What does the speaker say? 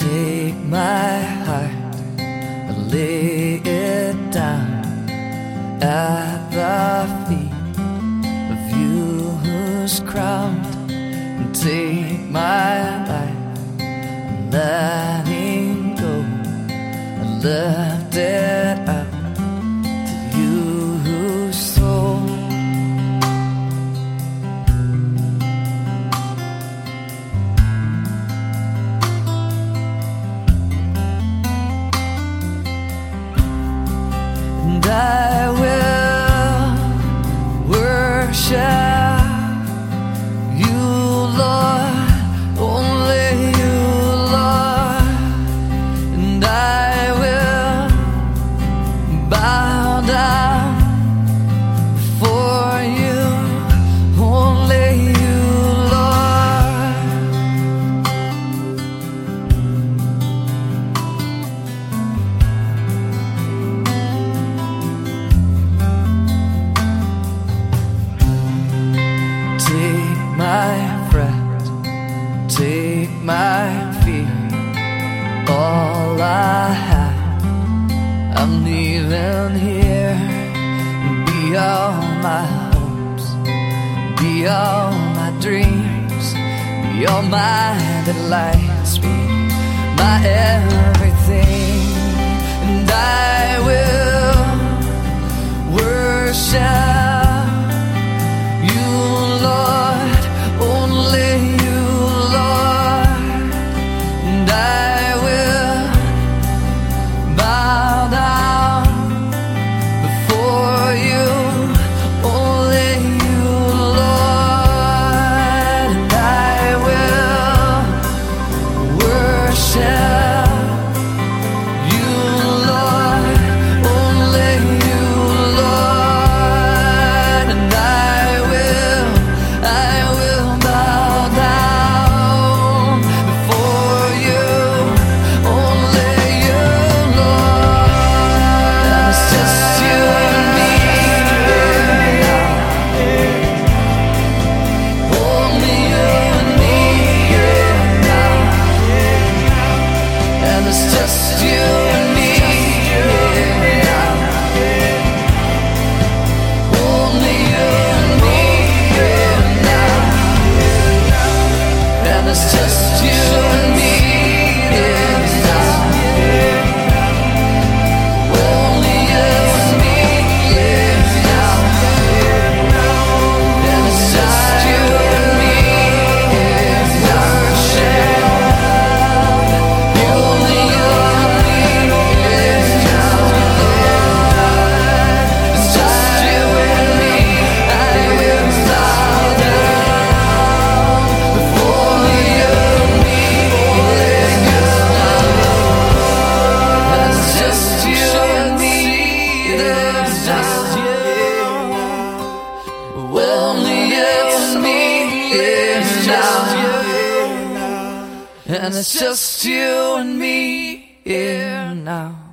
take my heart and lay it down at the feet of you who's crowned. And take my life. my friend, take my fear. All I have, I'm leaving here. Be all my hopes, be all my dreams, be all my delights, be my. And it's just you and me here now.